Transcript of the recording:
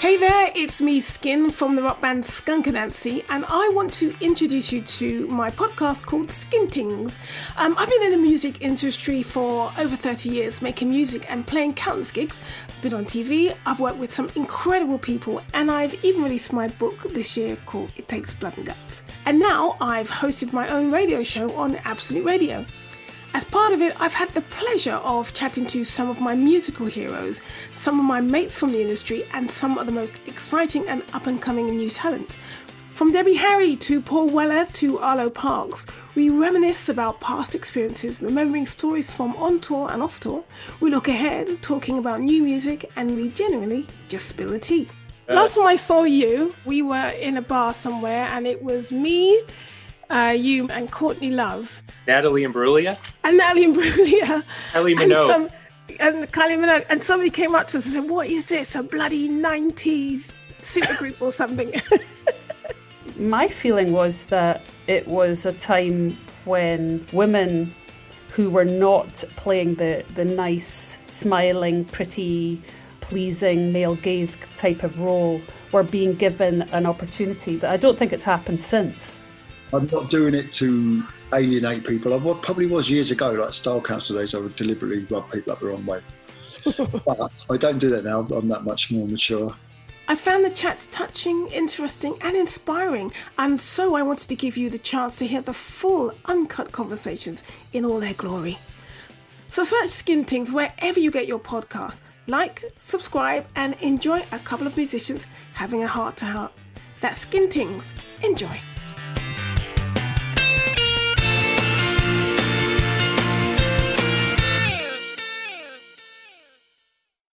Hey there, it's me, Skin, from the rock band Skunk Anansie, and I want to introduce you to my podcast called Skintings. Um, I've been in the music industry for over 30 years, making music and playing countless gigs. Been on TV, I've worked with some incredible people, and I've even released my book this year called It Takes Blood and Guts. And now I've hosted my own radio show on Absolute Radio. As part of it, I've had the pleasure of chatting to some of my musical heroes, some of my mates from the industry, and some of the most exciting and up and coming new talent. From Debbie Harry to Paul Weller to Arlo Parks, we reminisce about past experiences, remembering stories from on tour and off tour. We look ahead, talking about new music, and we generally just spill the tea. Uh, Last time I saw you, we were in a bar somewhere, and it was me, uh, you, and Courtney Love. Natalie Imbruglia, and Natalie Imbruglia. Kylie and Minogue. some and Kylie Minogue, and somebody came up to us and said, "What is this? A bloody '90s supergroup or something?" My feeling was that it was a time when women who were not playing the, the nice, smiling, pretty, pleasing male gaze type of role were being given an opportunity that I don't think it's happened since. I'm not doing it to alienate people. I probably was years ago, like Style Council days, I would deliberately rub people up the wrong way. but I don't do that now. I'm that much more mature. I found the chats touching, interesting, and inspiring, and so I wanted to give you the chance to hear the full, uncut conversations in all their glory. So search Skin Skintings wherever you get your podcast. Like, subscribe, and enjoy a couple of musicians having a heart to heart. That's Skintings. Enjoy.